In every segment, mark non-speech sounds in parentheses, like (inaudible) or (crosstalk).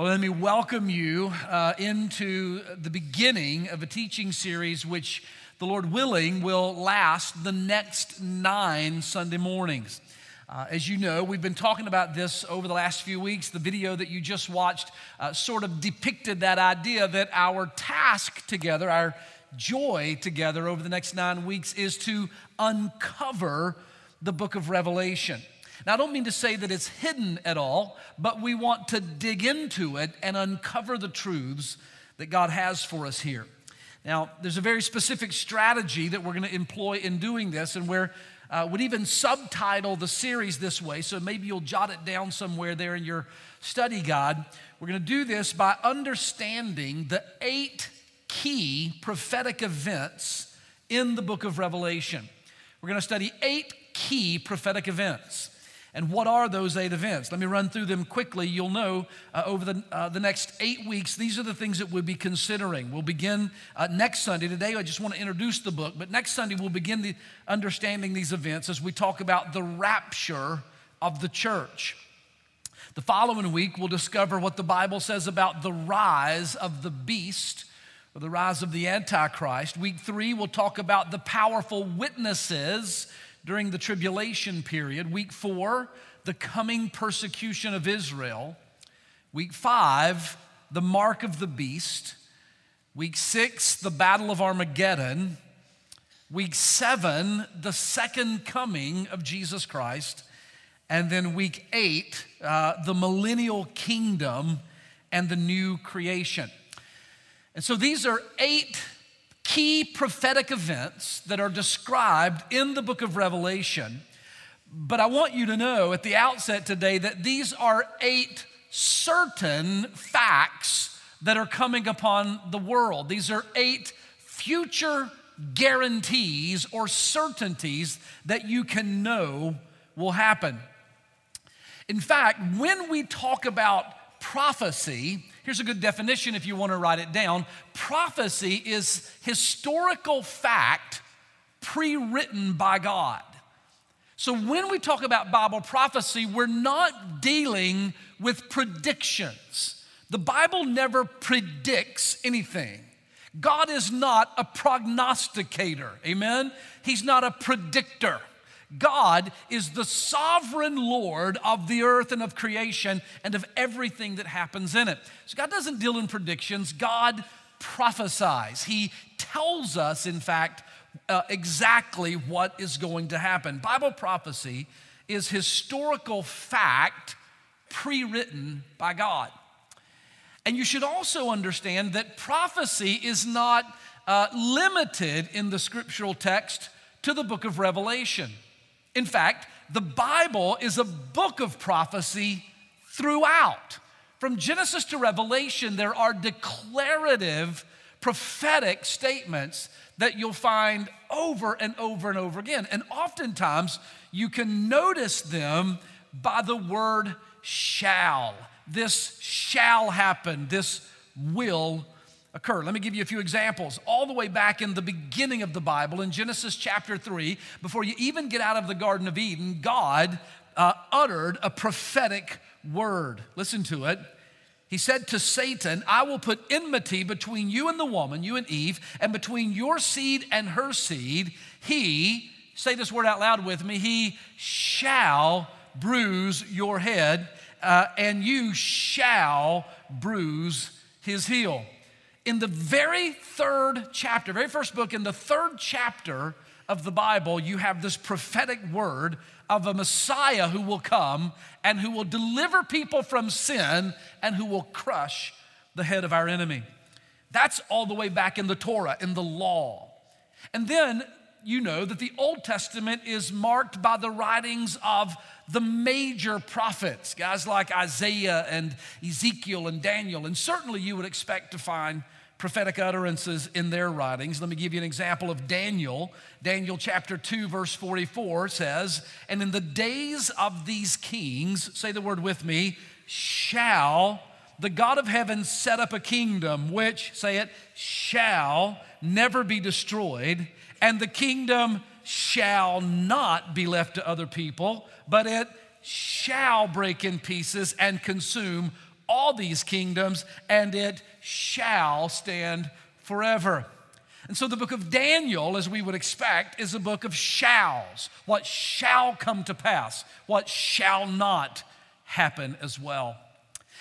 Well, let me welcome you uh, into the beginning of a teaching series which, the Lord willing, will last the next nine Sunday mornings. Uh, as you know, we've been talking about this over the last few weeks. The video that you just watched uh, sort of depicted that idea that our task together, our joy together over the next nine weeks, is to uncover the book of Revelation. Now, I don't mean to say that it's hidden at all, but we want to dig into it and uncover the truths that God has for us here. Now, there's a very specific strategy that we're going to employ in doing this, and we're uh, would even subtitle the series this way, so maybe you'll jot it down somewhere there in your study guide. We're going to do this by understanding the eight key prophetic events in the book of Revelation. We're going to study eight key prophetic events. And what are those eight events? Let me run through them quickly. You'll know uh, over the, uh, the next eight weeks, these are the things that we'll be considering. We'll begin uh, next Sunday. Today, I just want to introduce the book, but next Sunday, we'll begin the understanding these events as we talk about the rapture of the church. The following week, we'll discover what the Bible says about the rise of the beast or the rise of the Antichrist. Week three, we'll talk about the powerful witnesses during the tribulation period. Week four, the coming persecution of Israel. Week five, the mark of the beast. Week six, the battle of Armageddon. Week seven, the second coming of Jesus Christ. And then week eight, uh, the millennial kingdom and the new creation. And so these are eight key prophetic events that are described in the book of Revelation. But I want you to know at the outset today that these are eight certain facts that are coming upon the world. These are eight future guarantees or certainties that you can know will happen. In fact, when we talk about prophecy, Here's a good definition if you want to write it down prophecy is historical fact pre written by God. So when we talk about Bible prophecy, we're not dealing with predictions. The Bible never predicts anything. God is not a prognosticator, amen? He's not a predictor. God is the sovereign Lord of the earth and of creation and of everything that happens in it. So God doesn't deal in predictions, God prophesies. He tells us, in fact, uh, exactly what is going to happen. Bible prophecy is historical fact pre written by God. And you should also understand that prophecy is not uh, limited in the scriptural text to the book of Revelation. In fact, the Bible is a book of prophecy throughout. From Genesis to Revelation, there are declarative, prophetic statements that you'll find over and over and over again. And oftentimes, you can notice them by the word shall. This shall happen, this will occur. Let me give you a few examples. All the way back in the beginning of the Bible, in Genesis chapter 3, before you even get out of the Garden of Eden, God uh, uttered a prophetic word. Listen to it. He said to Satan, I will put enmity between you and the woman, you and Eve, and between your seed and her seed. He, say this word out loud with me, he shall bruise your head, uh, and you shall bruise his heel in the very third chapter, very first book, in the third chapter of the Bible, you have this prophetic word of a Messiah who will come and who will deliver people from sin and who will crush the head of our enemy. That's all the way back in the Torah, in the law. And then you know that the Old Testament is marked by the writings of the major prophets, guys like Isaiah and Ezekiel and Daniel. And certainly you would expect to find prophetic utterances in their writings. Let me give you an example of Daniel. Daniel chapter 2, verse 44 says, And in the days of these kings, say the word with me, shall the God of heaven set up a kingdom which, say it, shall never be destroyed, and the kingdom shall not be left to other people, but it shall break in pieces and consume all these kingdoms, and it shall stand forever. And so the book of Daniel, as we would expect, is a book of shalls. What shall come to pass, what shall not happen as well.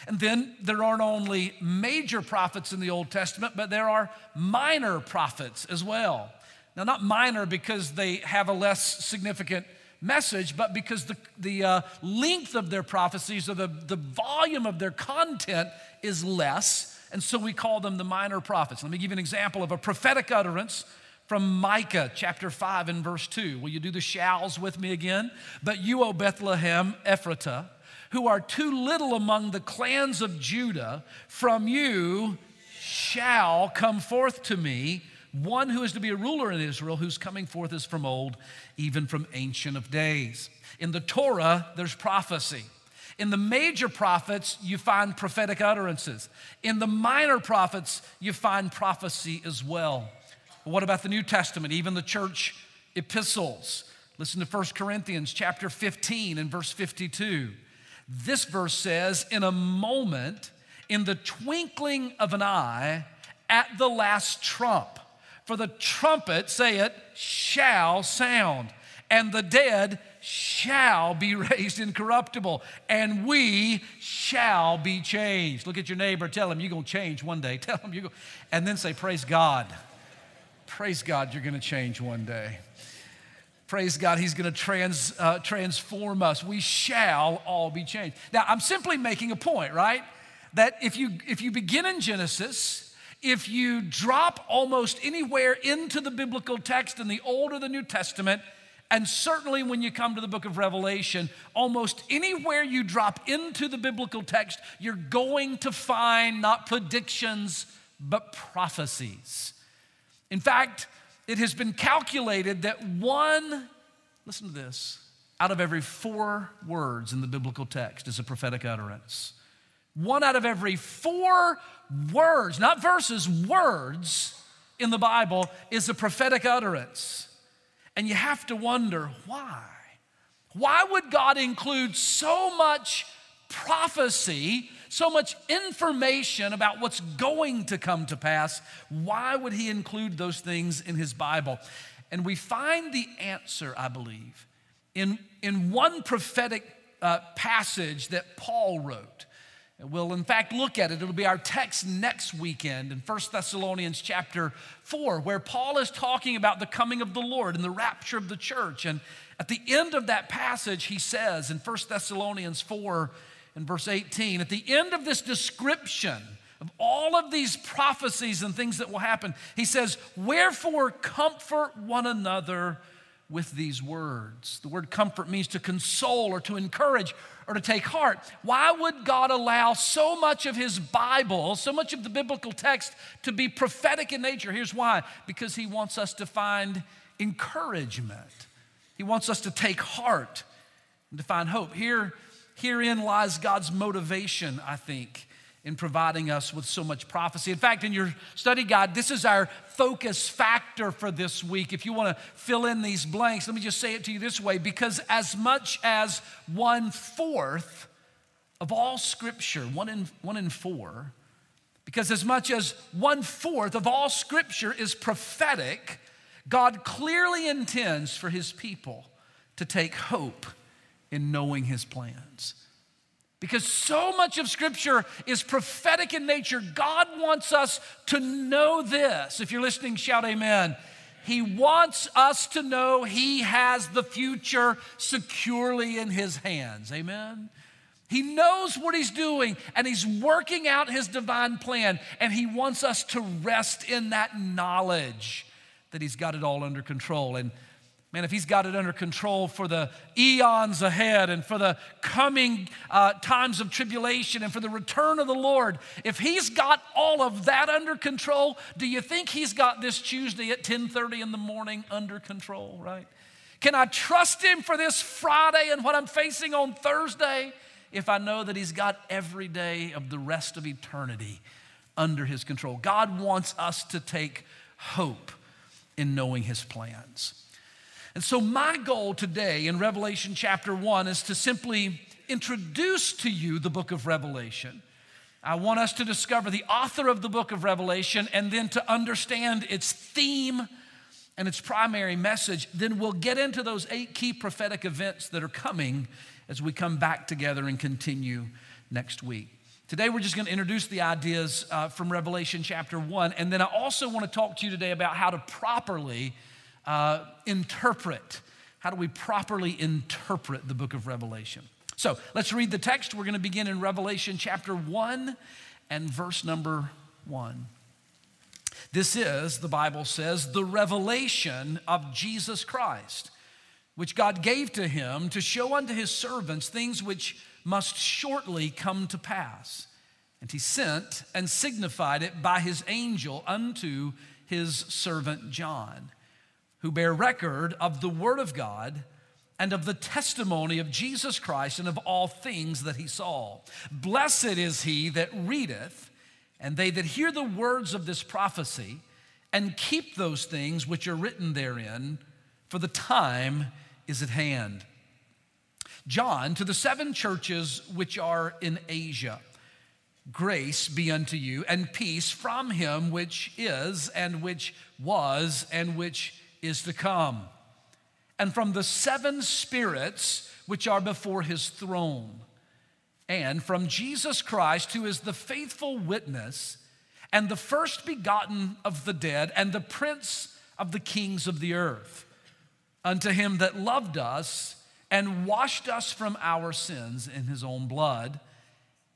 And then there aren't only major prophets in the Old Testament, but there are minor prophets as well. Now, not minor because they have a less significant message, but because the, the uh, length of their prophecies or the, the volume of their content is less. And so we call them the minor prophets. Let me give you an example of a prophetic utterance from Micah chapter 5 and verse 2. Will you do the shalls with me again? But you, O Bethlehem, Ephratah, who are too little among the clans of Judah, from you shall come forth to me one who is to be a ruler in Israel, whose coming forth is from old, even from ancient of days. In the Torah, there's prophecy. In the major prophets, you find prophetic utterances. In the minor prophets, you find prophecy as well. What about the New Testament, even the church epistles? Listen to 1 Corinthians chapter 15 and verse 52. This verse says, In a moment, in the twinkling of an eye, at the last trump, for the trumpet, say it, shall sound, and the dead shall be (laughs) raised incorruptible, and we shall be changed. Look at your neighbor, tell him you're gonna change one day. (laughs) Tell him you go, and then say, Praise God. Praise God, you're gonna change one day. Praise God, He's going to trans, uh, transform us. We shall all be changed. Now, I'm simply making a point, right? That if you, if you begin in Genesis, if you drop almost anywhere into the biblical text in the Old or the New Testament, and certainly when you come to the book of Revelation, almost anywhere you drop into the biblical text, you're going to find not predictions, but prophecies. In fact, it has been calculated that one, listen to this, out of every four words in the biblical text is a prophetic utterance. One out of every four words, not verses, words in the Bible is a prophetic utterance. And you have to wonder why. Why would God include so much prophecy so much information about what's going to come to pass, why would he include those things in his Bible? And we find the answer, I believe, in, in one prophetic uh, passage that Paul wrote. We'll in fact look at it. It'll be our text next weekend in 1 Thessalonians chapter 4, where Paul is talking about the coming of the Lord and the rapture of the church. And at the end of that passage, he says in 1 Thessalonians 4 in verse 18. At the end of this description of all of these prophecies and things that will happen, he says, Wherefore comfort one another with these words. The word comfort means to console or to encourage or to take heart. Why would God allow so much of His Bible, so much of the biblical text to be prophetic in nature? Here's why because He wants us to find encouragement, He wants us to take heart and to find hope. Here, Herein lies God's motivation, I think, in providing us with so much prophecy. In fact, in your study guide, this is our focus factor for this week. If you want to fill in these blanks, let me just say it to you this way because as much as one fourth of all scripture, one in, one in four, because as much as one fourth of all scripture is prophetic, God clearly intends for his people to take hope in knowing his plans. Because so much of Scripture is prophetic in nature, God wants us to know this. If you're listening, shout amen. He wants us to know He has the future securely in His hands. Amen. He knows what He's doing and He's working out His divine plan, and He wants us to rest in that knowledge that He's got it all under control. And Man, if he's got it under control for the eons ahead and for the coming uh, times of tribulation and for the return of the Lord, if he's got all of that under control, do you think he's got this Tuesday at 10:30 in the morning under control, right? Can I trust him for this Friday and what I'm facing on Thursday if I know that he's got every day of the rest of eternity under his control? God wants us to take hope in knowing his plans. And so, my goal today in Revelation chapter 1 is to simply introduce to you the book of Revelation, I want us to discover the author of the book of Revelation and then to understand its theme and its primary message. Then we'll get into those eight key prophetic events that are coming as we come back together and continue next week. Today, we're just going to introduce the ideas uh, from Revelation chapter 1. And then I also want to talk to you today about how to properly uh, interpret. How do we properly interpret the book of Revelation? So let's read the text. We're going to begin in Revelation chapter 1 and verse number 1. This is, the Bible says, the revelation of Jesus Christ, which God gave to him to show unto his servants things which must shortly come to pass. And he sent and signified it by his angel unto his servant John, who bear record of the word of God and of the testimony of Jesus Christ and of all things that he saw. Blessed is he that readeth, and they that hear the words of this prophecy, and keep those things which are written therein, for the time is at hand. John, to the seven churches which are in Asia, grace be unto you, and peace from him which is, and which was, and which is to come. And from the seven spirits which are before his throne, and from Jesus Christ, who is the faithful witness and the first begotten of the dead and the prince of the kings of the earth, unto him that loved us and washed us from our sins in his own blood,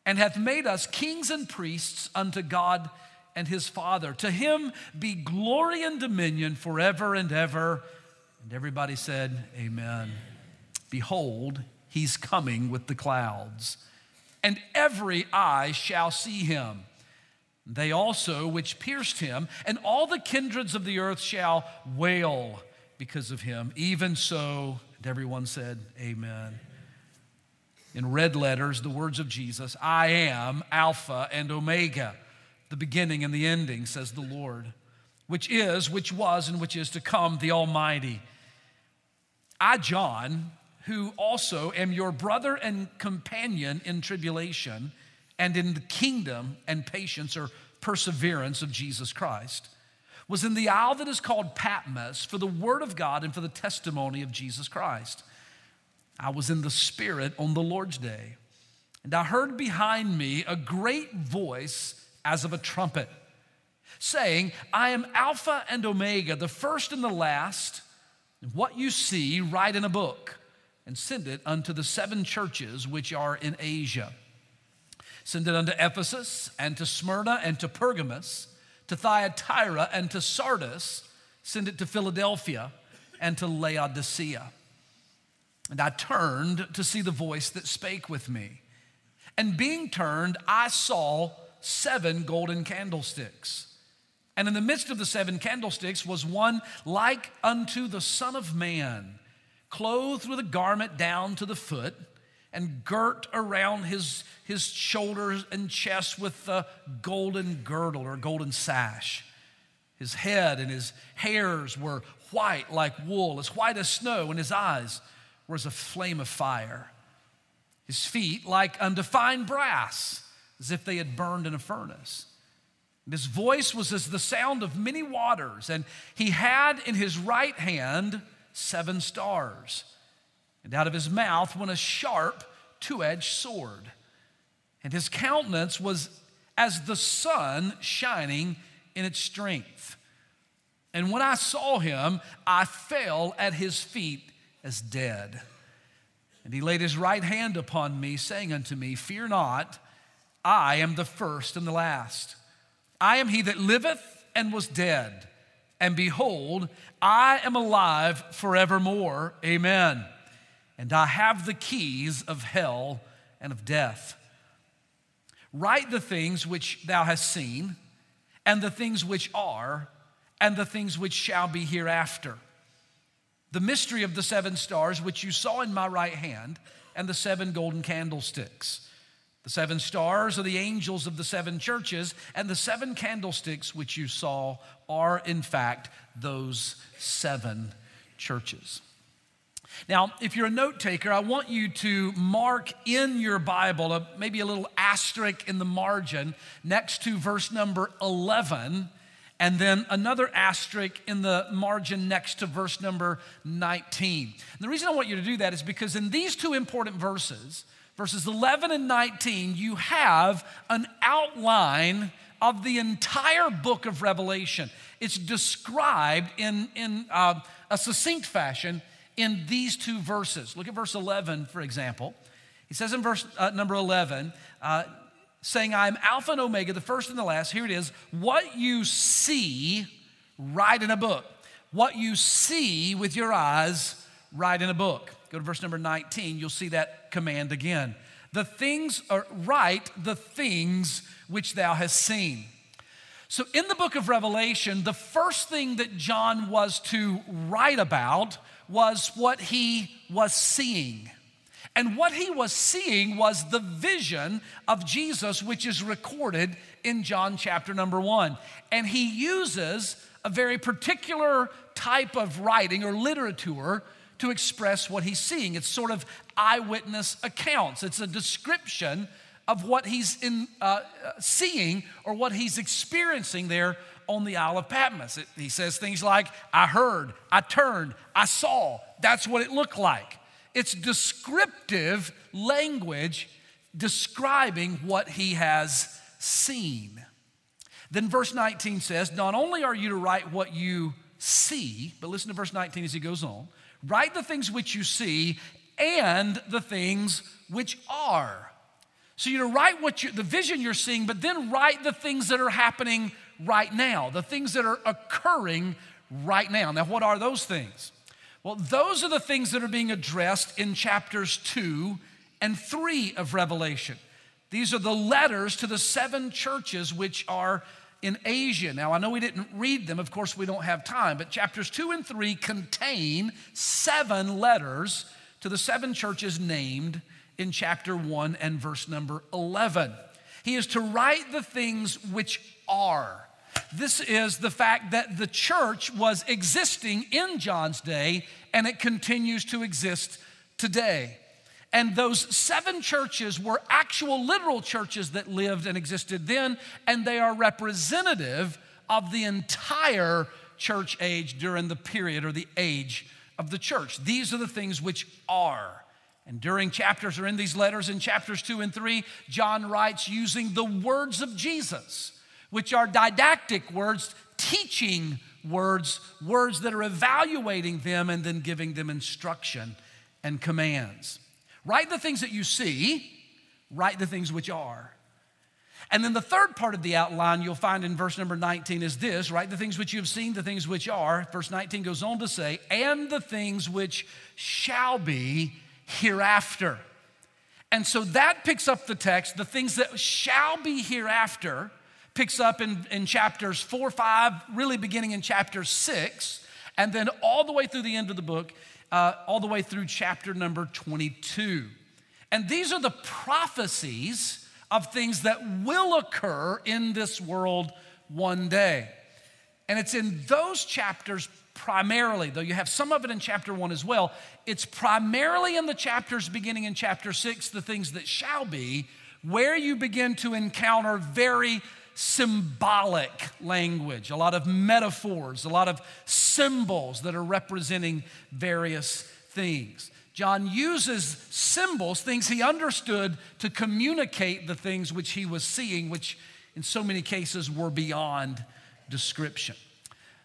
and hath made us kings and priests unto God and his Father. To him be glory and dominion forever and ever. And everybody said, Amen. Behold, he's coming with the clouds, and every eye shall see him. They also which pierced him, and all the kindreds of the earth shall wail because of him. Even so, and everyone said, Amen. In red letters, the words of Jesus I am Alpha and Omega, the beginning and the ending, says the Lord, which is, which was, and which is to come, the Almighty. I, John, who also am your brother and companion in tribulation and in the kingdom and patience or perseverance of Jesus Christ, was in the isle that is called Patmos for the word of God and for the testimony of Jesus Christ. I was in the Spirit on the Lord's day, and I heard behind me a great voice as of a trumpet, saying, I am Alpha and Omega, the first and the last. What you see, write in a book and send it unto the seven churches which are in Asia. Send it unto Ephesus and to Smyrna and to Pergamos, to Thyatira and to Sardis. Send it to Philadelphia and to Laodicea. And I turned to see the voice that spake with me. And being turned, I saw seven golden candlesticks. And in the midst of the seven candlesticks was one like unto the Son of Man, clothed with a garment down to the foot, and girt around his, his shoulders and chest with a golden girdle or golden sash. His head and his hairs were white like wool, as white as snow, and his eyes were as a flame of fire. His feet like undefined brass, as if they had burned in a furnace. His voice was as the sound of many waters, and he had in his right hand seven stars. And out of his mouth went a sharp, two edged sword. And his countenance was as the sun shining in its strength. And when I saw him, I fell at his feet as dead. And he laid his right hand upon me, saying unto me, Fear not, I am the first and the last. I am he that liveth and was dead. And behold, I am alive forevermore. Amen. And I have the keys of hell and of death. Write the things which thou hast seen, and the things which are, and the things which shall be hereafter. The mystery of the seven stars which you saw in my right hand, and the seven golden candlesticks. The seven stars are the angels of the seven churches, and the seven candlesticks which you saw are, in fact, those seven churches. Now, if you're a note taker, I want you to mark in your Bible a, maybe a little asterisk in the margin next to verse number 11, and then another asterisk in the margin next to verse number 19. And the reason I want you to do that is because in these two important verses, verses 11 and 19, you have an outline of the entire book of Revelation. It's described in, in uh, a succinct fashion in these two verses. Look at verse 11, for example. He says in verse uh, number 11, uh, saying, I am Alpha and Omega, the first and the last. Here it is. What you see, write in a book. What you see with your eyes, write in a book. Go to verse number 19, you'll see that command again. The things are right, the things which thou hast seen. So, in the book of Revelation, the first thing that John was to write about was what he was seeing. And what he was seeing was the vision of Jesus, which is recorded in John chapter number one. And he uses a very particular type of writing or literature to express what he's seeing. It's sort of eyewitness accounts, it's a description of what he's in, uh, seeing or what he's experiencing there on the Isle of Patmos. It, he says things like, I heard, I turned, I saw. That's what it looked like. It's descriptive language describing what he has seen. Then verse 19 says, Not only are you to write what you see, but listen to verse 19 as he goes on write the things which you see and the things which are. So you're to write what you, the vision you're seeing, but then write the things that are happening right now, the things that are occurring right now. Now, what are those things? Well, those are the things that are being addressed in chapters 2 and 3 of Revelation. These are the letters to the seven churches which are in Asia. Now, I know we didn't read them, of course, we don't have time, but chapters 2 and 3 contain seven letters to the seven churches named in chapter 1 and verse number 11. He is to write the things which are. This is the fact that the church was existing in John's day and it continues to exist today. And those seven churches were actual literal churches that lived and existed then, and they are representative of the entire church age during the period or the age of the church. These are the things which are. And during chapters or in these letters in chapters two and three, John writes using the words of Jesus which are didactic words, teaching words, words that are evaluating them and then giving them instruction and commands. Write the things that you see, write the things which are. And then the third part of the outline you'll find in verse number 19 is this write the things which you have seen, the things which are. Verse 19 goes on to say, and the things which shall be hereafter. And so that picks up the text, the things that shall be hereafter picks up in, in chapters four, five, really beginning in chapter six, and then all the way through the end of the book, uh, all the way through chapter number 22. And these are the prophecies of things that will occur in this world one day. And it's in those chapters primarily, though you have some of it in chapter one as well, it's primarily in the chapters beginning in chapter six, the things that shall be, where you begin to encounter very symbolic language, a lot of metaphors, a lot of symbols that are representing various things. John uses symbols, things he understood, to communicate the things which he was seeing, which in so many cases were beyond description.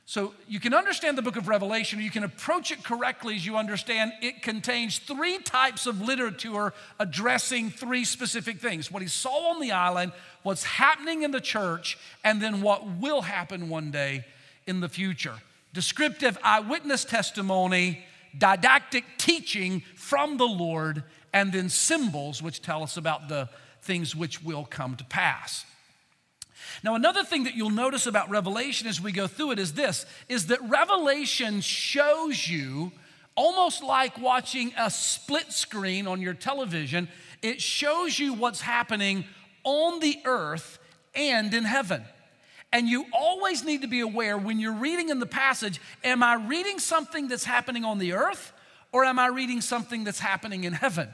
So you can understand the book of Revelation, you can approach it correctly as you understand it contains three types of literature addressing three specific things what he saw on the island, what's happening in the church, and then what will happen one day in the future. Descriptive eyewitness testimony, didactic teaching from the Lord, and then symbols which tell us about the things which will come to pass. Now, another thing that you'll notice about Revelation as we go through it is this is that Revelation shows you almost like watching a split screen on your television, it shows you what's happening on the earth and in heaven. And you always need to be aware when you're reading in the passage am I reading something that's happening on the earth or am I reading something that's happening in heaven?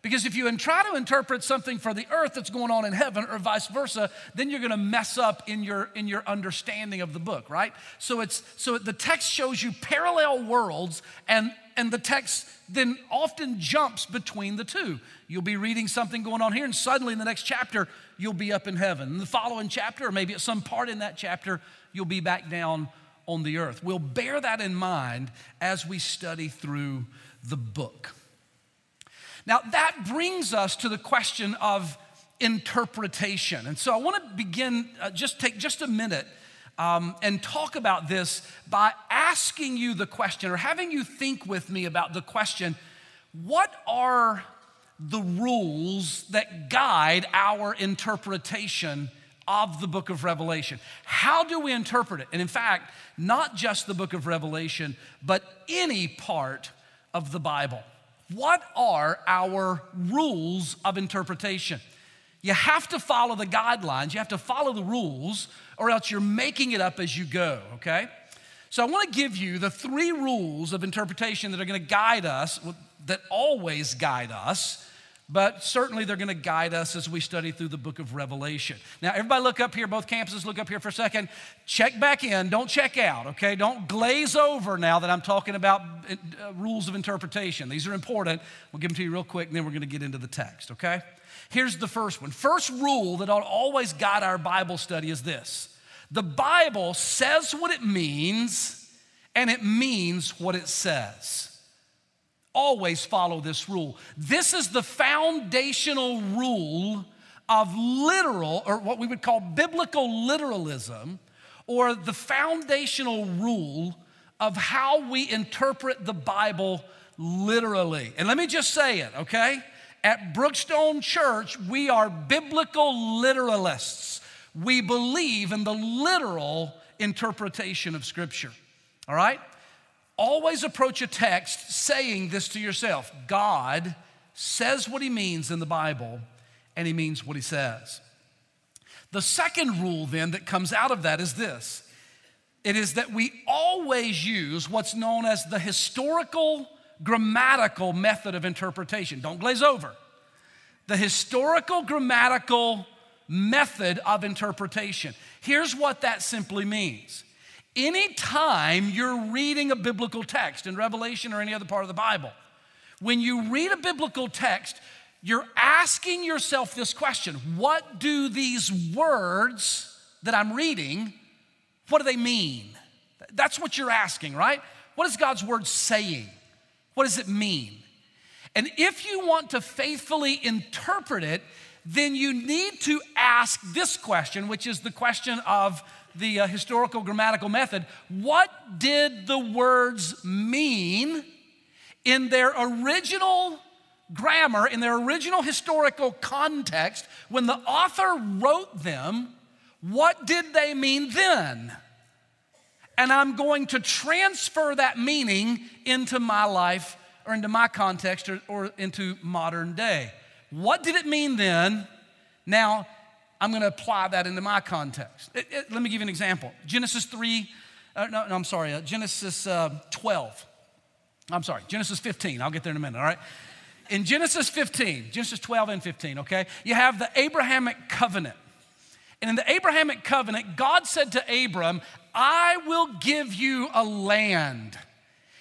Because if you try to interpret something for the earth that's going on in heaven or vice versa, then you're going to mess up in your in your understanding of the book, right? So it's so the text shows you parallel worlds and and the text then often jumps between the two. You'll be reading something going on here and suddenly in the next chapter you'll be up in heaven. In the following chapter or maybe at some part in that chapter you'll be back down on the earth. We'll bear that in mind as we study through the book. Now, that brings us to the question of interpretation. And so I want to begin, uh, just take just a minute um, and talk about this by asking you the question or having you think with me about the question what are the rules that guide our interpretation of the book of Revelation? How do we interpret it? And in fact, not just the book of Revelation, but any part of the Bible. What are our rules of interpretation? You have to follow the guidelines, you have to follow the rules, or else you're making it up as you go, okay? So I want to give you the three rules of interpretation that are going to guide us, that always guide us but certainly they're going to guide us as we study through the book of Revelation. Now, everybody look up here, both campuses look up here for a second. Check back in, don't check out, okay? Don't glaze over now that I'm talking about uh, rules of interpretation. These are important. We'll give them to you real quick, and then we're going to get into the text, okay? Here's the first one. First rule that ought always guide our Bible study is this the Bible says what it means, and it means what it says always follow this rule. This is the foundational rule of literal, or what we would call biblical literalism, or the foundational rule of how we interpret the Bible literally. And let me just say it, okay? At Brookstone Church, we are biblical literalists. We believe in the literal interpretation of Scripture, all right? always approach a text saying this to yourself God says what he means in the Bible, and he means what he says. The second rule, then, that comes out of that is this it is that we always use what's known as the historical grammatical method of interpretation. Don't glaze over. The historical grammatical method of interpretation. Here's what that simply means Anytime you're reading a biblical text in Revelation or any other part of the Bible, when you read a biblical text, you're asking yourself this question What do these words that I'm reading, what do they mean? That's what you're asking, right? What is God's word saying? What does it mean? And if you want to faithfully interpret it, then you need to ask this question, which is the question of the uh, historical grammatical method, what did the words mean in their original grammar, in their original historical context, when the author wrote them? What did they mean then? And I'm going to transfer that meaning into my life or into my context or, or into modern day. What did it mean then? Now, I'm going to apply that into my context. It, it, let me give you an example. Genesis 3, uh, no, no, I'm sorry, uh, Genesis uh, 12. I'm sorry, Genesis 15. I'll get there in a minute, all right? In Genesis 15, Genesis 12 and 15, okay, you have the Abrahamic covenant. And in the Abrahamic covenant, God said to Abram, I will give you a land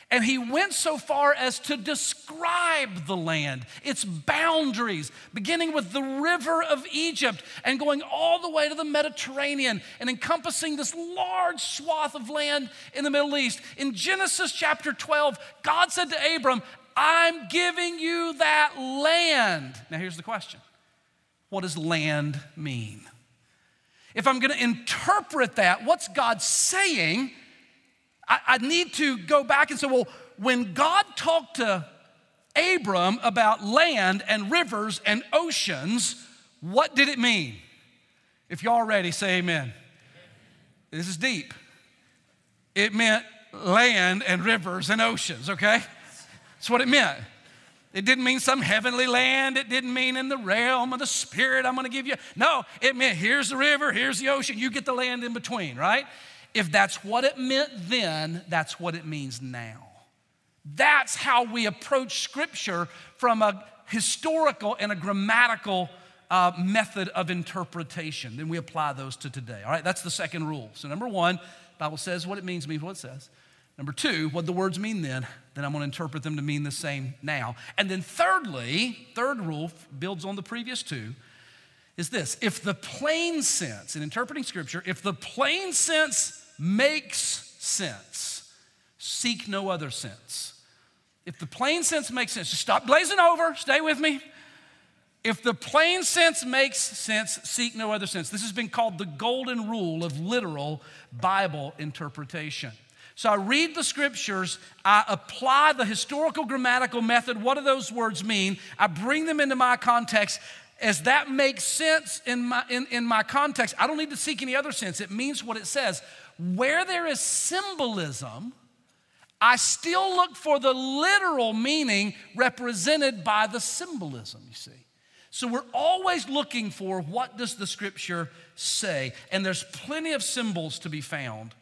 and he went so far as to describe the land, its boundaries, beginning with the river of Egypt and going all the way to the Mediterranean and encompassing this large swath of land in the Middle East. In Genesis chapter 12, God said to Abram, I'm giving you that land. Now, here's the question What does land mean? If I'm going to interpret that, what's God saying? I, I need to go back and say, well, when God talked to Abram about land and rivers and oceans, what did it mean? If y'all ready, say amen. This is deep. It meant land and rivers and oceans, okay? That's what it meant. It didn't mean some heavenly land. It didn't mean in the realm of the spirit I'm gonna give you. No, it meant here's the river, here's the ocean, you get the land in between, right? If that's what it meant then, that's what it means now. That's how we approach Scripture from a historical and a grammatical uh, method of interpretation. Then we apply those to today. All right, that's the second rule. So, number one, Bible says what it means means what it says. Number two, what the words mean then, then I'm to interpret them to mean the same now. And then thirdly, third rule builds on the previous two, is this if the plain sense, in interpreting scripture, if the plain sense makes sense, seek no other sense. If the plain sense makes sense, just stop glazing over, stay with me. If the plain sense makes sense, seek no other sense. This has been called the golden rule of literal Bible interpretation. So I read the scriptures, I apply the historical grammatical method. What do those words mean? I bring them into my context. As that makes sense in my, in, in my context, I don't need to seek any other sense. It means what it says. Where there is symbolism, I still look for the literal meaning represented by the symbolism, you see. So we're always looking for what does the scripture say? And there's plenty of symbols to be found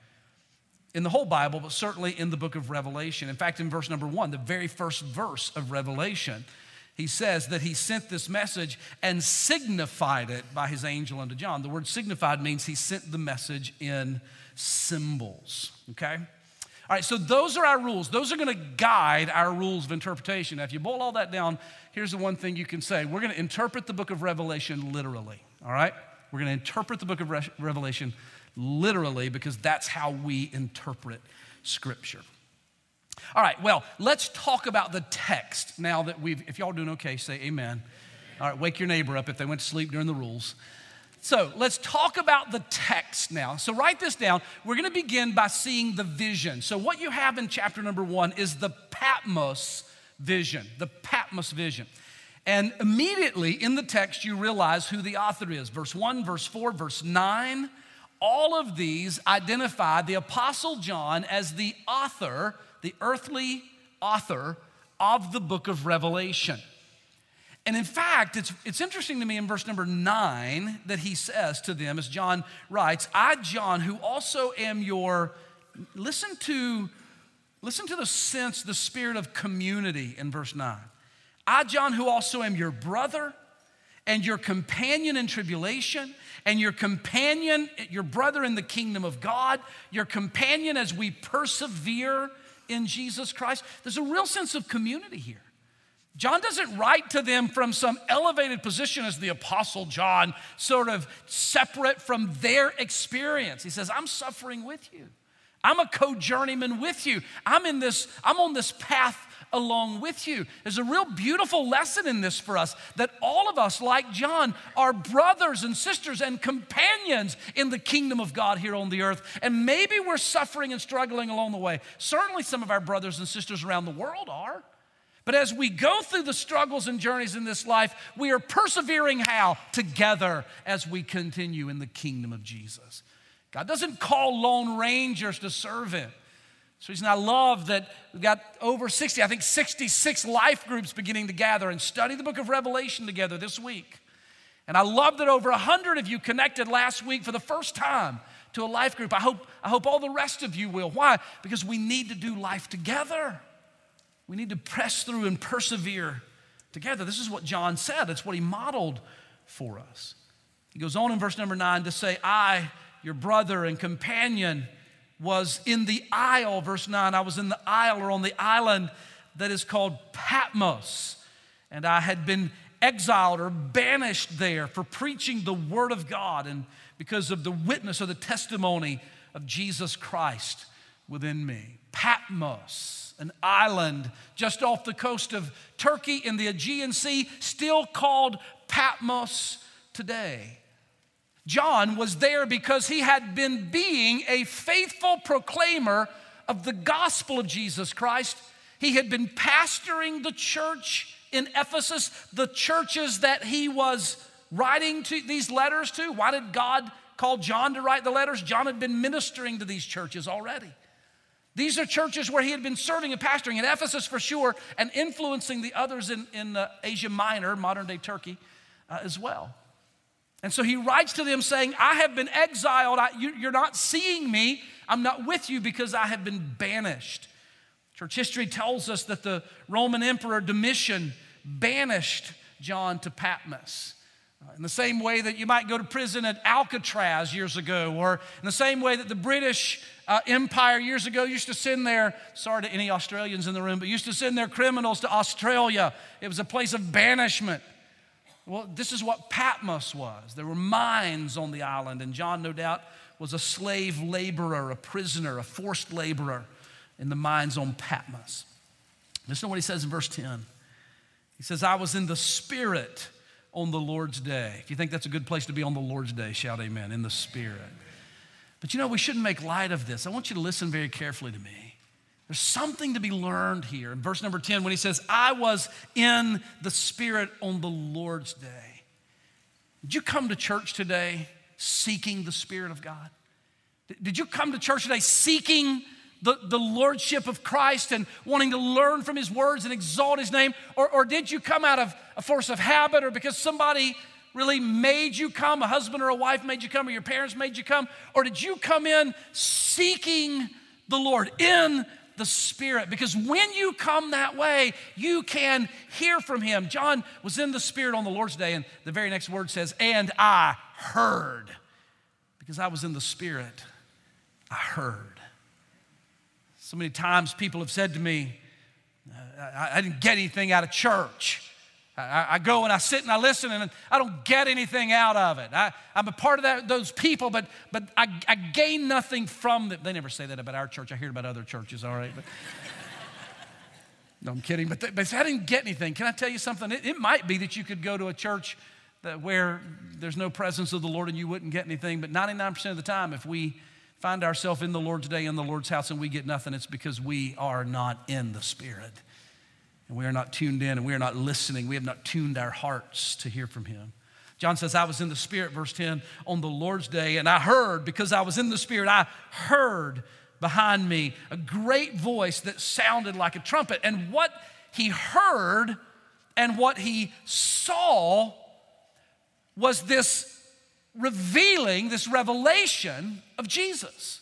in the whole Bible, but certainly in the book of Revelation. In fact, in verse number one, the very first verse of Revelation, he says that he sent this message and signified it by his angel unto John. The word signified means he sent the message in symbols, okay? All right, so those are our rules. Those are going to guide our rules of interpretation. Now, if you boil all that down, here's the one thing you can say we're going to interpret the book of Revelation literally, all right? We're going to interpret the book of Re- Revelation literally because that's how we interpret Scripture. All right, well, let's talk about the text now that we've, if y'all doing okay, say amen. All right, wake your neighbor up if they went to sleep during the rules. So let's talk about the text now. So write this down. We're going to begin by seeing the vision. So, what you have in chapter number one is the Patmos vision, the Patmos vision. And immediately in the text, you realize who the author is. Verse 1, verse 4, verse 9. All of these identify the Apostle John as the author, the earthly author of the book of Revelation. And in fact, it's, it's interesting to me in verse number nine that he says to them, as John writes, I, John, who also am your, listen to, listen to the sense, the spirit of community in verse nine. I, John, who also am your brother and your companion in tribulation and your companion, your brother in the kingdom of God, your companion as we persevere in Jesus Christ. There's a real sense of community here. John doesn't write to them from some elevated position as the Apostle John, sort of separate from their experience. He says, I'm suffering with you. I'm a co journeyman with you. I'm in this, I'm on this path along with you. There's a real beautiful lesson in this for us that all of us, like John, are brothers and sisters and companions in the kingdom of God here on the earth. And maybe we're suffering and struggling along the way. Certainly, some of our brothers and sisters around the world are. But as we go through the struggles and journeys in this life, we are persevering how? Together as we continue in the kingdom of Jesus. God doesn't call lone rangers to serve Him. So reason I love that we've got over 60, I think 66 life groups beginning to gather and study the book of Revelation together this week. And I love that over 100 of you connected last week for the first time to a life group. I hope, I hope all the rest of you will. Why? Because we need to do life together. We need to press through and persevere together. This is what John said, it's what he modeled for us. He goes on in verse number nine to say, I, your brother and companion, was in the isle, verse 9. I was in the isle or on the island that is called Patmos, and I had been exiled or banished there for preaching the word of God and because of the witness or the testimony of Jesus Christ within me. Patmos an island just off the coast of Turkey in the Aegean Sea, still called Patmos today. John was there because he had been being a faithful proclaimer of the gospel of Jesus Christ. He had been pastoring the church in Ephesus, the churches that he was writing to these letters to. Why did God call John to write the letters? John had been ministering to these churches already. These are churches where he had been serving and pastoring in Ephesus for sure and influencing the others in, in uh, Asia Minor, modern day Turkey, uh, as well. And so he writes to them saying, I have been exiled. I, you, you're not seeing me. I'm not with you because I have been banished. Church history tells us that the Roman Emperor Domitian banished John to Patmos. Uh, in the same way that you might go to prison at Alcatraz years ago, or in the same way that the British uh, Empire years ago used to send their, sorry to any Australians in the room, but used to send their criminals to Australia. It was a place of banishment. Well, this is what Patmos was. There were mines on the island, and John, no doubt, was a slave laborer, a prisoner, a forced laborer in the mines on Patmos. Listen to what he says in verse 10. He says, I was in the Spirit on the Lord's day. If you think that's a good place to be on the Lord's day, shout amen, in the Spirit. But you know, we shouldn't make light of this. I want you to listen very carefully to me. There's something to be learned here. In verse number 10, when he says, I was in the Spirit on the Lord's day. Did you come to church today seeking the Spirit of God? Did you come to church today seeking the, the lordship of Christ and wanting to learn from his words and exalt his name? Or, or did you come out of a force of habit or because somebody really made you come, a husband or a wife made you come, or your parents made you come? Or did you come in seeking the Lord in the Spirit? Because when you come that way, you can hear from Him. John was in the Spirit on the Lord's day, and the very next word says, And I heard. Because I was in the Spirit, I heard. So many times people have said to me, I, I didn't get anything out of church. I, I, go and I sit and I listen and I don't get anything out of it. I, am a part of that, those people, but, but I, I gain nothing from them. They never say that about our church. I hear about other churches, all right? But, (laughs) no, I'm kidding. But, they, but I didn't get anything. Can I tell you something? It, it might be that you could go to a church that, where there's no presence of the Lord and you wouldn't get anything. But 99% of the time, if we find ourselves in the Lord's day, in the Lord's house, and we get nothing, it's because we are not in the Spirit. And we are not tuned in and we are not listening. We have not tuned our hearts to hear from Him. John says, I was in the Spirit, verse 10, on the Lord's day, and I heard, because I was in the Spirit, I heard behind me a great voice that sounded like a trumpet. And what he heard and what he saw was this revealing, this revelation of Jesus.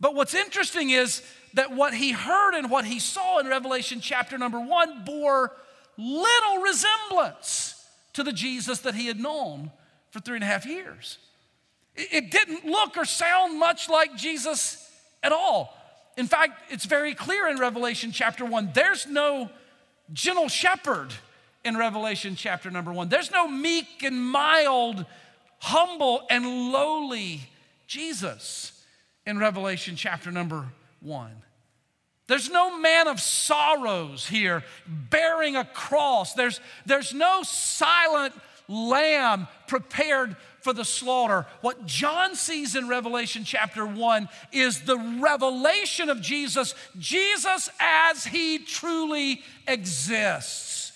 But what's interesting is that what he heard and what he saw in Revelation chapter number one bore little resemblance to the Jesus that he had known for three and a half years. It didn't look or sound much like Jesus at all. In fact, it's very clear in Revelation chapter one there's no gentle shepherd in Revelation chapter number one, there's no meek and mild humble and lowly Jesus in Revelation chapter number one. There's no man of sorrows here bearing a cross. There's, there's no silent lamb prepared for the slaughter. What John sees in Revelation chapter 1 is the revelation of Jesus, Jesus as he truly exists,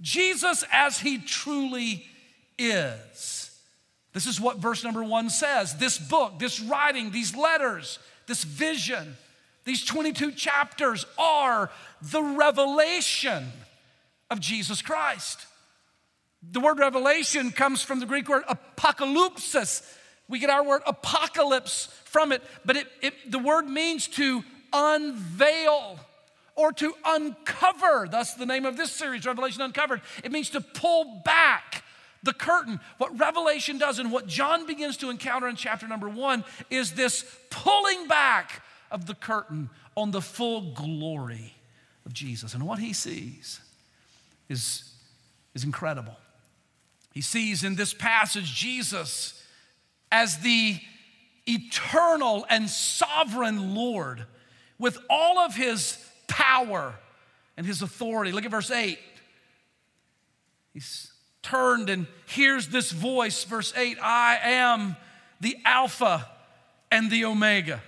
Jesus as he truly is. This is what verse number one says. This book, this writing, these letters, this vision, these 22 chapters are the revelation of Jesus Christ. The word revelation comes from the Greek word apocalypsis. We get our word apocalypse from it, but it, it, the word means to unveil or to uncover. Thus, the name of this series, Revelation Uncovered. It means to pull back the curtain. What Revelation does and what John begins to encounter in chapter number one is this pulling back of the curtain on the full glory of Jesus. And what he sees is, is incredible. He sees in this passage Jesus as the eternal and sovereign Lord with all of his power and his authority. Look at verse 8. He's turned and hears this voice, verse 8 I am the Alpha and the Omega.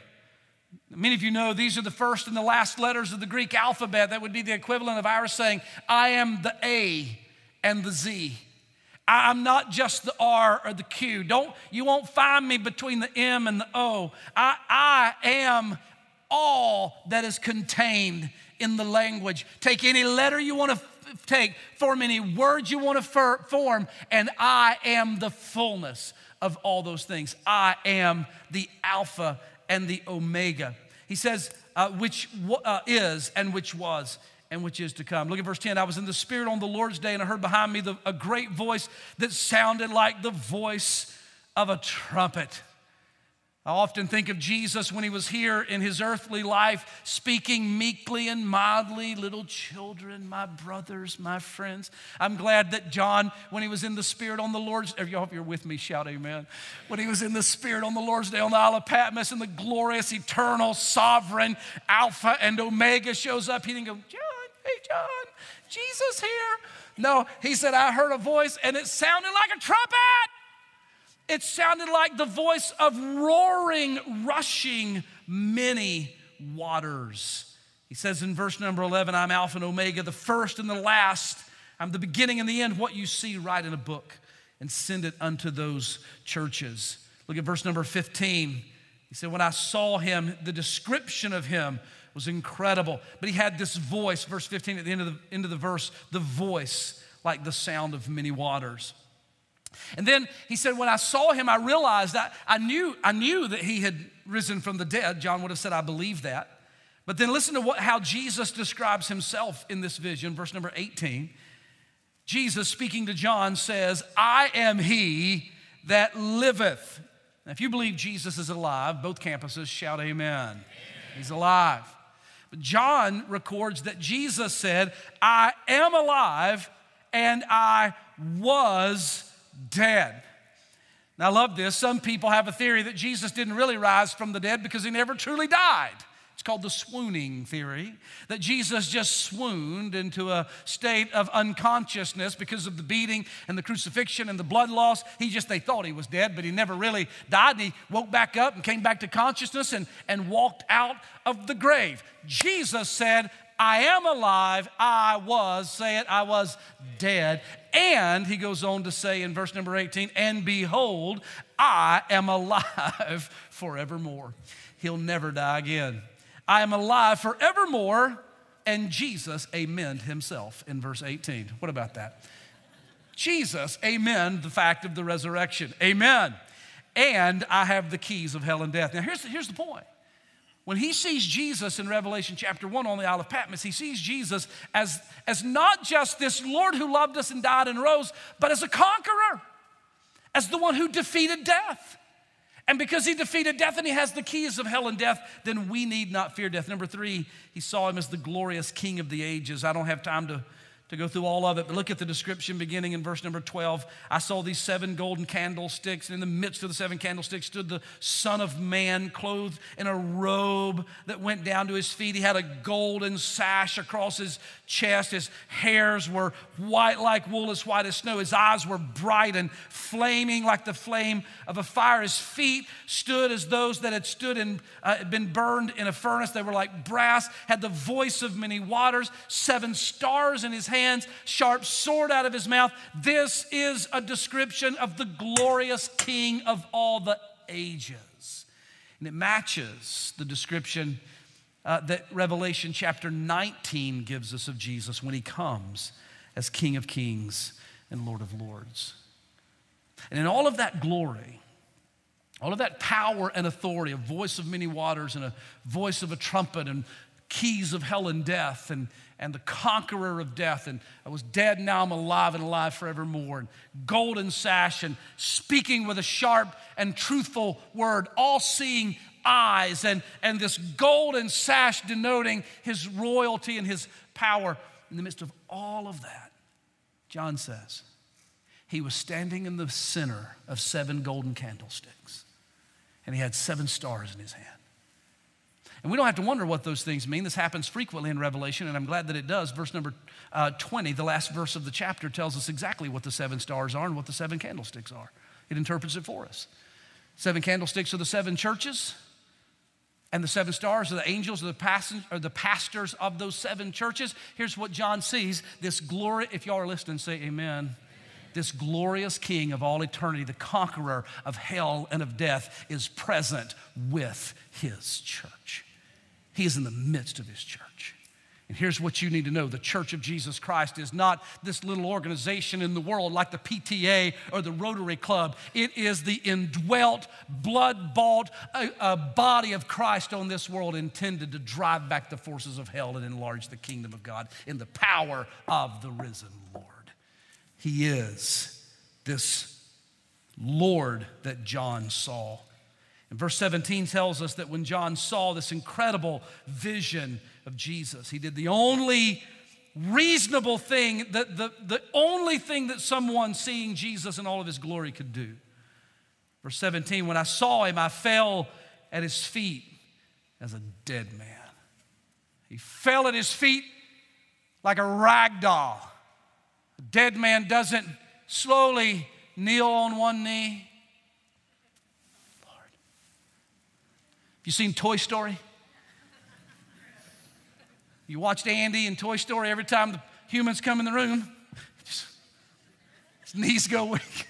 Many of you know these are the first and the last letters of the Greek alphabet. That would be the equivalent of ours saying, I am the A and the Z. I'm not just the R or the Q. Don't you won't find me between the M and the O. I, I am all that is contained in the language. Take any letter you want to take, form any words you want to form, and I am the fullness of all those things. I am the Alpha and the Omega. He says, uh, which uh, is and which was and which is to come. Look at verse 10. I was in the Spirit on the Lord's day, and I heard behind me the, a great voice that sounded like the voice of a trumpet. I often think of Jesus when he was here in his earthly life, speaking meekly and mildly, little children, my brothers, my friends. I'm glad that John, when he was in the Spirit on the Lord's Day, you hope you're with me, shout amen. When he was in the Spirit on the Lord's Day on the Isle of Patmos, and the glorious, eternal, sovereign Alpha and Omega shows up, he didn't go, John, hey, John, Jesus here. No, he said, I heard a voice and it sounded like a trumpet. It sounded like the voice of roaring, rushing many waters. He says in verse number 11, I'm Alpha and Omega, the first and the last. I'm the beginning and the end. What you see, write in a book and send it unto those churches. Look at verse number 15. He said, When I saw him, the description of him was incredible. But he had this voice, verse 15 at the end of the, end of the verse, the voice like the sound of many waters. And then he said, When I saw him, I realized that I knew, I knew that he had risen from the dead. John would have said, I believe that. But then listen to what, how Jesus describes himself in this vision, verse number 18. Jesus, speaking to John, says, I am he that liveth. Now, if you believe Jesus is alive, both campuses shout amen. amen. He's alive. But John records that Jesus said, I am alive and I was dead. Now, I love this. Some people have a theory that Jesus didn't really rise from the dead because he never truly died. It's called the swooning theory, that Jesus just swooned into a state of unconsciousness because of the beating and the crucifixion and the blood loss. He just, they thought he was dead, but he never really died. And he woke back up and came back to consciousness and, and walked out of the grave. Jesus said, I am alive. I was, say it, I was dead. And he goes on to say in verse number 18, and behold, I am alive (laughs) forevermore. He'll never die again. I am alive forevermore. And Jesus amen himself in verse 18. What about that? Jesus amen the fact of the resurrection. Amen. And I have the keys of hell and death. Now, here's, here's the point when he sees Jesus in Revelation chapter 1 on the Isle of Patmos, he sees Jesus as, as not just this Lord who loved us and died and rose, but as a conqueror, as the one who defeated death. And because he defeated death and he has the keys of hell and death, then we need not fear death. Number three, he saw him as the glorious king of the ages. I don't have time to to go through all of it, but look at the description beginning in verse number 12. I saw these seven golden candlesticks, and in the midst of the seven candlesticks stood the Son of Man, clothed in a robe that went down to his feet. He had a golden sash across his chest. His hairs were white like wool, as white as snow. His eyes were bright and flaming like the flame of a fire. His feet stood as those that had stood and uh, been burned in a furnace. They were like brass, had the voice of many waters, seven stars in his hand hands, sharp sword out of his mouth. This is a description of the glorious King of all the ages. And it matches the description uh, that Revelation chapter 19 gives us of Jesus when he comes as King of kings and Lord of lords. And in all of that glory, all of that power and authority, a voice of many waters and a voice of a trumpet and keys of hell and death and, and the conqueror of death. And I was dead, now I'm alive and alive forevermore. And golden sash and speaking with a sharp and truthful word, all seeing eyes, and, and this golden sash denoting his royalty and his power. In the midst of all of that, John says, he was standing in the center of seven golden candlesticks, and he had seven stars in his hand. And we don't have to wonder what those things mean. This happens frequently in Revelation, and I'm glad that it does. Verse number uh, 20, the last verse of the chapter, tells us exactly what the seven stars are and what the seven candlesticks are. It interprets it for us. Seven candlesticks are the seven churches, and the seven stars are the angels or the, or the pastors of those seven churches. Here's what John sees this glory. If y'all are listening, say amen this glorious king of all eternity, the conqueror of hell and of death, is present with his church. He is in the midst of his church. And here's what you need to know the Church of Jesus Christ is not this little organization in the world like the PTA or the Rotary Club. It is the indwelt, blood bought a, uh, a uh, body of Christ on this world intended to drive back the forces of hell and enlarge the kingdom of God in the power of the risen Lord. He is this Lord that John saw. And verse 17 tells us that when John saw this incredible vision of Jesus, he did the only reasonable thing, the, the, the only thing that someone seeing Jesus in all of his glory could do. Verse 17, when I saw him, I fell at his feet as a dead man. He fell at his feet like a rag doll. A dead man doesn't slowly kneel on one knee You seen Toy Story? You watched Andy in Toy Story every time the humans come in the room, his knees go weak.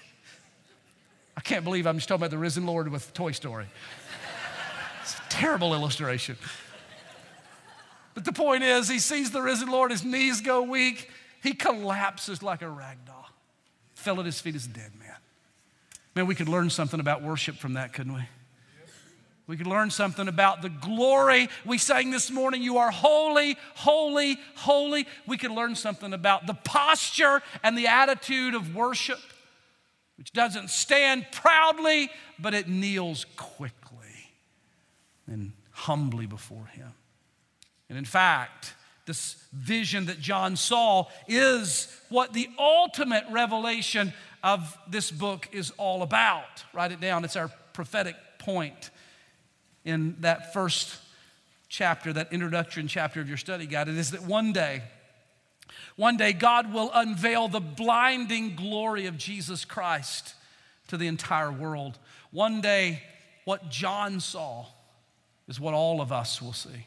I can't believe I'm just talking about the risen Lord with Toy Story. It's a terrible illustration. But the point is, he sees the risen Lord, his knees go weak, he collapses like a rag doll. Fell at his feet as a dead man. Man, we could learn something about worship from that, couldn't we? We could learn something about the glory. We sang this morning, You are holy, holy, holy. We could learn something about the posture and the attitude of worship, which doesn't stand proudly, but it kneels quickly and humbly before Him. And in fact, this vision that John saw is what the ultimate revelation of this book is all about. Write it down, it's our prophetic point in that first chapter, that introduction chapter of your study guide, it is that one day, one day God will unveil the blinding glory of Jesus Christ to the entire world. One day, what John saw is what all of us will see.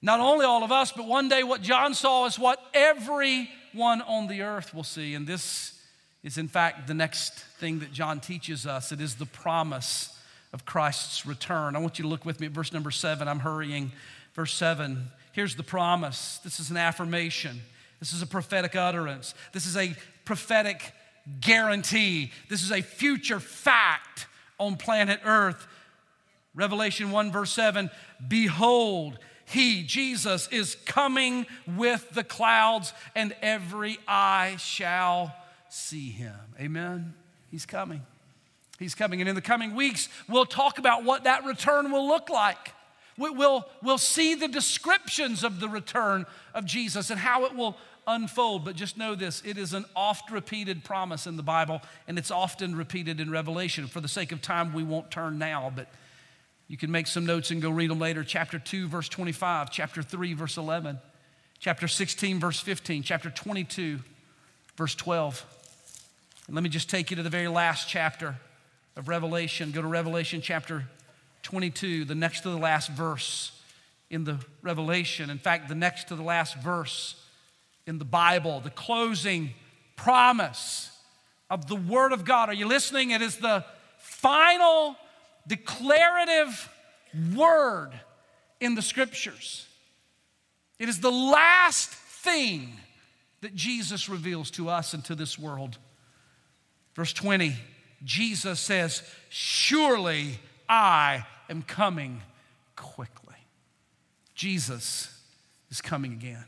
Not only all of us, but one day what John saw is what everyone on the earth will see. And this is, in fact, the next thing that John teaches us. It is the promise of Christ's return. I want you to look with me at verse number seven. I'm hurrying. Verse seven. Here's the promise. This is an affirmation. This is a prophetic utterance. This is a prophetic guarantee. This is a future fact on planet Earth. Revelation 1, verse 7 Behold, he, Jesus, is coming with the clouds, and every eye shall see him. Amen. He's coming. He's coming. And in the coming weeks, we'll talk about what that return will look like. We'll, we'll see the descriptions of the return of Jesus and how it will unfold. But just know this it is an oft repeated promise in the Bible, and it's often repeated in Revelation. For the sake of time, we won't turn now, but you can make some notes and go read them later. Chapter 2, verse 25, chapter 3, verse 11, chapter 16, verse 15, chapter 22, verse 12. And let me just take you to the very last chapter of Revelation. Go to Revelation chapter 22, the next to the last verse in the Revelation. In fact, the next to the last verse in the Bible, the closing promise of the Word of God. Are you listening? It is the final declarative word in the Scriptures. It is the last thing that Jesus reveals to us and to this world. Verse 20 Jesus says, Surely I am coming quickly. Jesus is coming again.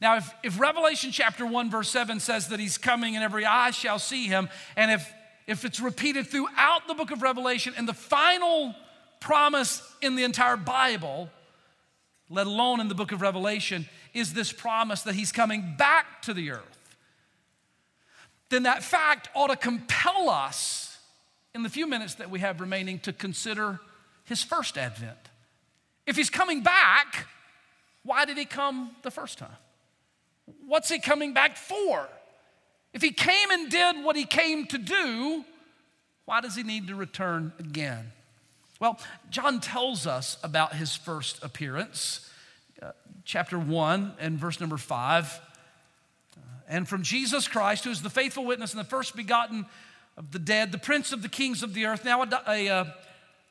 Now, if, if Revelation chapter 1, verse 7 says that he's coming and every eye shall see him, and if, if it's repeated throughout the book of Revelation and the final promise in the entire Bible, let alone in the book of Revelation, is this promise that he's coming back to the earth then that fact ought to compel us in the few minutes that we have remaining to consider his first advent. If he's coming back, why did he come the first time? What's he coming back for? If he came and did what he came to do, why does he need to return again? Well, John tells us about his first appearance, uh, chapter 1 and verse number 5 and from Jesus Christ, who is the faithful witness and the first begotten of the dead, the prince of the kings of the earth. Now, a, uh,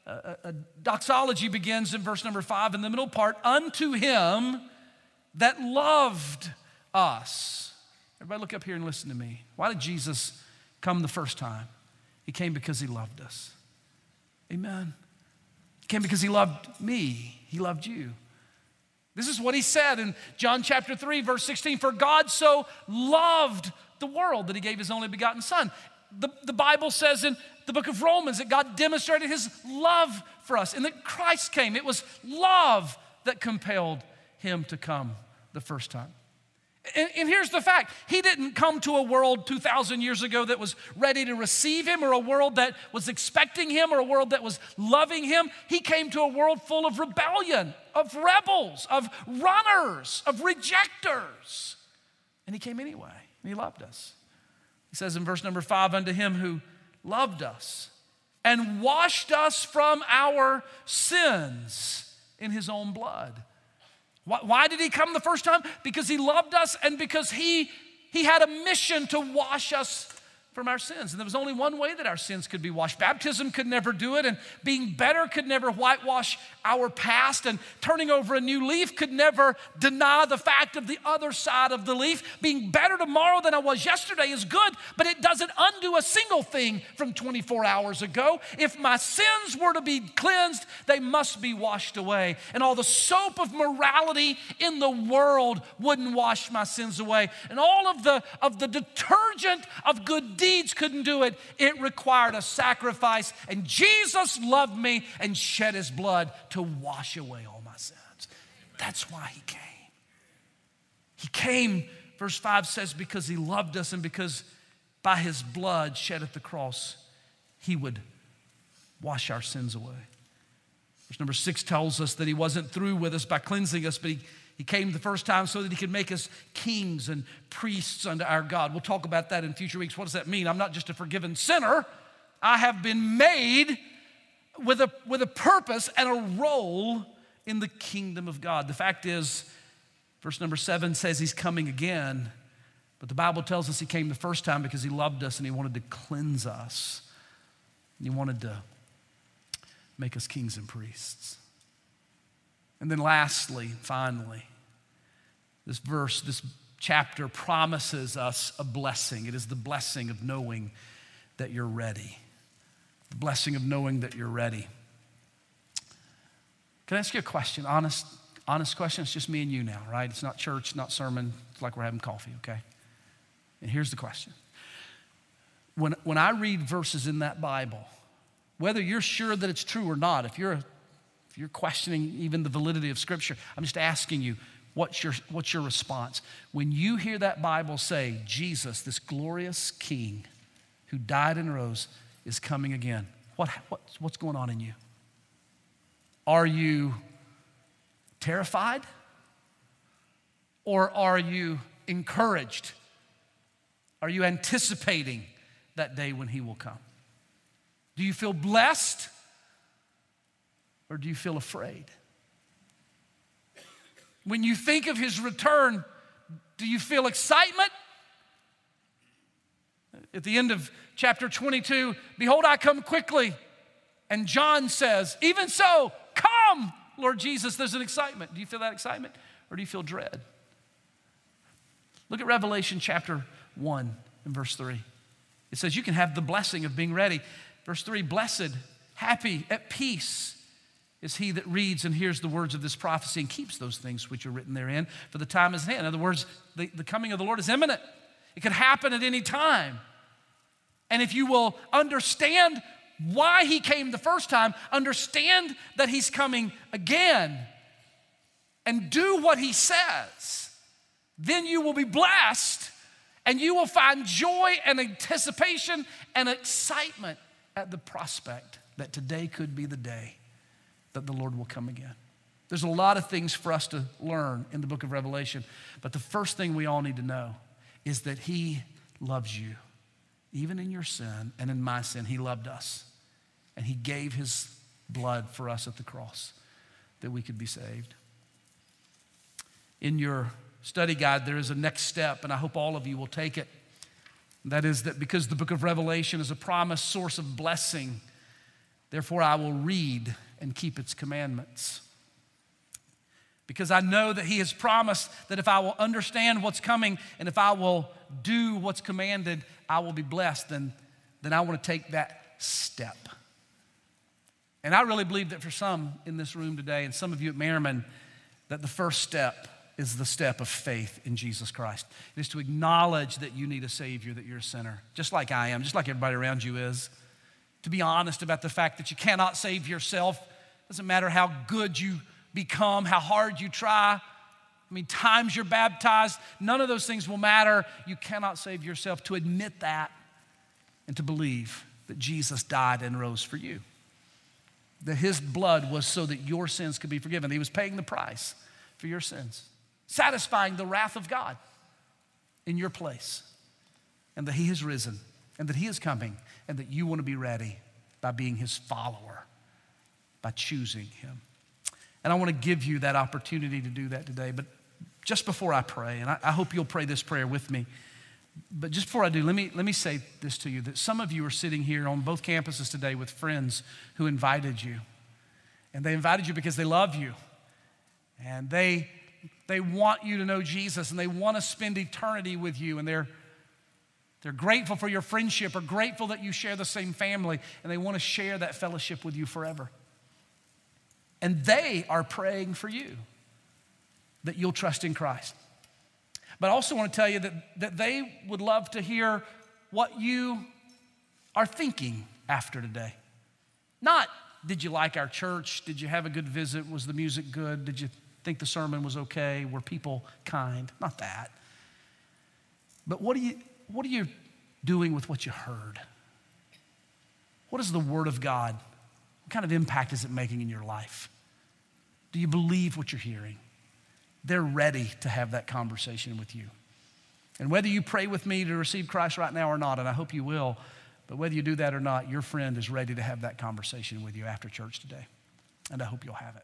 a, a, a doxology begins in verse number five in the middle part Unto him that loved us. Everybody, look up here and listen to me. Why did Jesus come the first time? He came because he loved us. Amen. He came because he loved me, he loved you. This is what he said in John chapter 3, verse 16 For God so loved the world that he gave his only begotten Son. The, the Bible says in the book of Romans that God demonstrated his love for us and that Christ came. It was love that compelled him to come the first time. And, and, here's the fact He didn't come to a world 2,000 years ago that was ready to receive Him, or a world that was expecting Him, or a world that was loving Him. He came to a world full of rebellion, of rebels, of runners, of rejectors. And He came anyway, and He loved us. He says in verse number five, Unto Him who loved us and washed us from our sins in His own blood why, did he come the first time? Because he loved us and because he, he had a mission to wash us from our sins. And there was only one way that our sins could be washed. Baptism could never do it, and being better could never whitewash our past, and turning over a new leaf could never deny the fact of the other side of the leaf. Being better tomorrow than I was yesterday is good, but it doesn't undo a single thing from 24 hours ago. If my sins were to be cleansed, they must be washed away. And all the soap of morality in the world wouldn't wash my sins away. And all of the, of the detergent of good deeds couldn't do it. It required a sacrifice. And Jesus loved me and shed his blood to wash away all my sins. That's why he came. He came, verse 5 says, because he loved us and because by his blood shed at the cross, he would wash our sins away. Verse number six tells us that he wasn't through with us by cleansing us, but he he came the first time so that he could make us kings and priests unto our God. We'll talk about that in future weeks. What does that mean? I'm not just a forgiven sinner, I have been made with a, with a purpose and a role in the kingdom of God. The fact is, verse number seven says he's coming again, but the Bible tells us he came the first time because he loved us and he wanted to cleanse us. He wanted to make us kings and priests. And then, lastly, finally, this verse, this chapter promises us a blessing. It is the blessing of knowing that you're ready. The blessing of knowing that you're ready. Can I ask you a question? Honest, honest question. It's just me and you now, right? It's not church, not sermon. It's like we're having coffee, okay? And here's the question. When, when I read verses in that Bible, whether you're sure that it's true or not, if you're if you're questioning even the validity of Scripture, I'm just asking you, what's your, what's your response? When you hear that Bible say, Jesus, this glorious King who died and rose, is coming again, what, what's, what's going on in you? Are you terrified? Or are you encouraged? Are you anticipating that day when He will come? Do you feel blessed? or do you feel afraid? When you think of his return, do you feel excitement? At the end of chapter 22, behold, I come quickly. And John says, Even so, come, Lord Jesus. There's an excitement. Do you feel that excitement or do you feel dread? Look at Revelation chapter 1 and verse 3. It says, You can have the blessing of being ready. Verse 3 Blessed, happy, at peace is he that reads and hears the words of this prophecy and keeps those things which are written therein, for the time is at hand. In other words, the, the coming of the Lord is imminent. It could happen at any time. And if you will understand why he came the first time, understand that he's coming again, and do what he says, then you will be blessed and you will find joy and anticipation and excitement at the prospect that today could be the day that the Lord will come again. There's a lot of things for us to learn in the book of Revelation, but the first thing we all need to know is that He loves you. Even in your sin and in my sin, He loved us. And He gave His blood for us at the cross that we could be saved. In your study guide, there is a next step, and I hope all of you will take it. That is that because the book of Revelation is a promised source of blessing, therefore I will read and keep its commandments. Because I know that He has promised that if I will understand what's coming and if I will do what's commanded, I will be blessed, And then I want to take that step. And I really believe that for some in this room today, and some of you at Merriman, that the first step is the step of faith in Jesus Christ. It is to acknowledge that you need a Savior, that you're a sinner, just like I am, just like everybody around you is. To be honest about the fact that you cannot save yourself. Doesn't matter how good you become, how hard you try. I mean, times you're baptized, none of those things will matter. You cannot save yourself. To admit that and to believe that Jesus died and rose for you that his blood was so that your sins could be forgiven. He was paying the price for your sins, satisfying the wrath of God in your place, and that he has risen, and that he is coming, and that you want to be ready by being his follower, by choosing him. And I want to give you that opportunity to do that today. But just before I pray, and I, I hope you'll pray this prayer with me. But just before I do, let me, let me say this to you that some of you are sitting here on both campuses today with friends who invited you. And they invited you because they love you. And they, they want you to know Jesus and they want to spend eternity with you. And they're, they're grateful for your friendship or grateful that you share the same family and they want to share that fellowship with you forever. And they are praying for you that you'll trust in Christ. But I also want to tell you that, that they would love to hear what you are thinking after today. Not, did you like our church? Did you have a good visit? Was the music good? Did you think the sermon was okay? Were people kind? Not that. But what are you, what are you doing with what you heard? What is the Word of God? What kind of impact is it making in your life? Do you believe what you're hearing? they're ready to have that conversation with you. And whether you pray with me to receive Christ right now or not, and I hope you will, but whether you do that or not, your friend is ready to have that conversation with you after church today. And I hope you'll have it.